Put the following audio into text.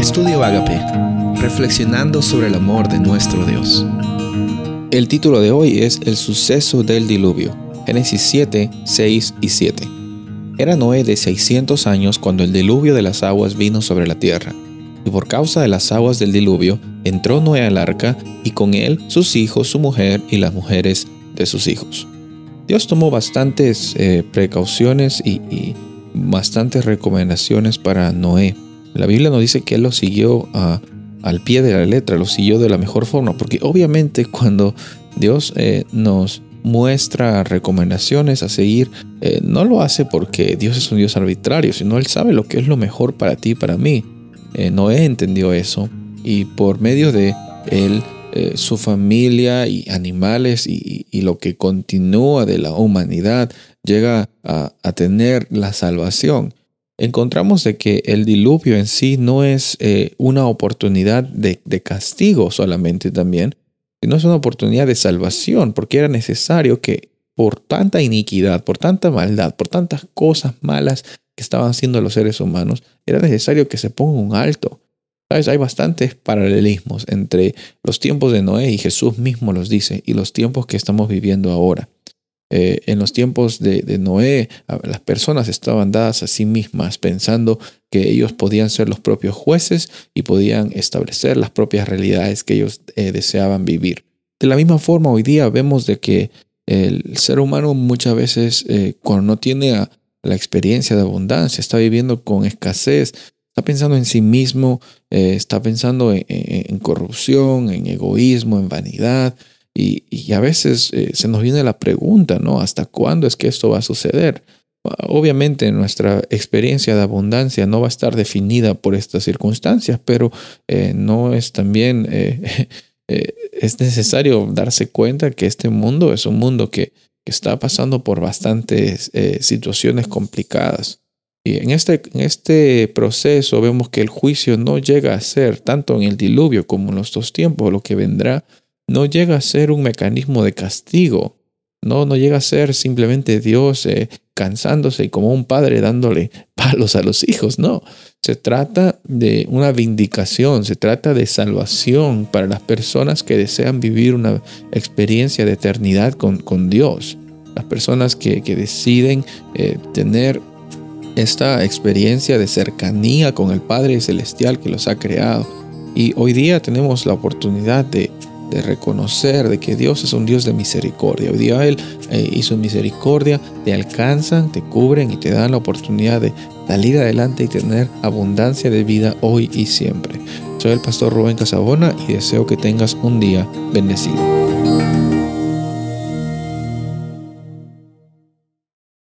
Estudio Agape, reflexionando sobre el amor de nuestro Dios. El título de hoy es El suceso del diluvio, Génesis 7, 6 y 7. Era Noé de 600 años cuando el diluvio de las aguas vino sobre la tierra, y por causa de las aguas del diluvio entró Noé al arca, y con él sus hijos, su mujer y las mujeres de sus hijos. Dios tomó bastantes eh, precauciones y, y bastantes recomendaciones para Noé la Biblia nos dice que él lo siguió al pie de la letra, lo siguió de la mejor forma, porque obviamente cuando Dios eh, nos muestra recomendaciones a seguir, eh, no lo hace porque Dios es un Dios arbitrario, sino Él sabe lo que es lo mejor para ti y para mí. Eh, Noé entendió eso y por medio de Él, su familia y animales y, lo que continúa de la humanidad llega a tener la salvación encontramos de que el diluvio en sí no es eh, una oportunidad de, castigo solamente también, sino es una oportunidad de salvación, porque era necesario que por tanta iniquidad, por tanta maldad, por tantas cosas malas que estaban haciendo los seres humanos, era necesario que se ponga un alto. ¿Sabes? Hay bastantes paralelismos entre los tiempos de Noé, y Jesús mismo los dice, y los tiempos que estamos viviendo ahora. Eh, en los tiempos de, Noé, las personas estaban dadas a sí mismas pensando que ellos podían ser los propios jueces y podían establecer las propias realidades que ellos eh, deseaban vivir. De la misma forma, hoy día vemos de que el ser humano muchas veces, eh, cuando no tiene la experiencia de abundancia, está viviendo con escasez, está pensando en sí mismo, está pensando en corrupción, en egoísmo, en vanidad, y, a veces eh, se nos viene la pregunta, ¿no? ¿Hasta cuándo es que esto va a suceder? Obviamente nuestra experiencia de abundancia no va a estar definida por estas circunstancias, pero eh, no es también, eh, es necesario darse cuenta que este mundo es un mundo que, que está pasando por bastantes situaciones complicadas. Y en este, en este proceso vemos que el juicio no llega a ser tanto en el diluvio como en los dos tiempos, lo que vendrá no llega a ser un mecanismo de castigo. No, no llega a ser simplemente Dios eh, cansándose como un padre dándole palos a los hijos. No, se trata de una vindicación, se trata de salvación para las personas que desean vivir una experiencia de eternidad con, con Dios. Las personas que, deciden eh, tener esta experiencia de cercanía con el Padre Celestial que los ha creado. Y hoy día tenemos la oportunidad de de reconocer de que Dios es un Dios de misericordia. Hoy día Él eh, y su misericordia te alcanzan, te cubren y te dan la oportunidad de salir adelante y tener abundancia de vida hoy y siempre. Soy el pastor Rubén Casabona y deseo que tengas un día bendecido.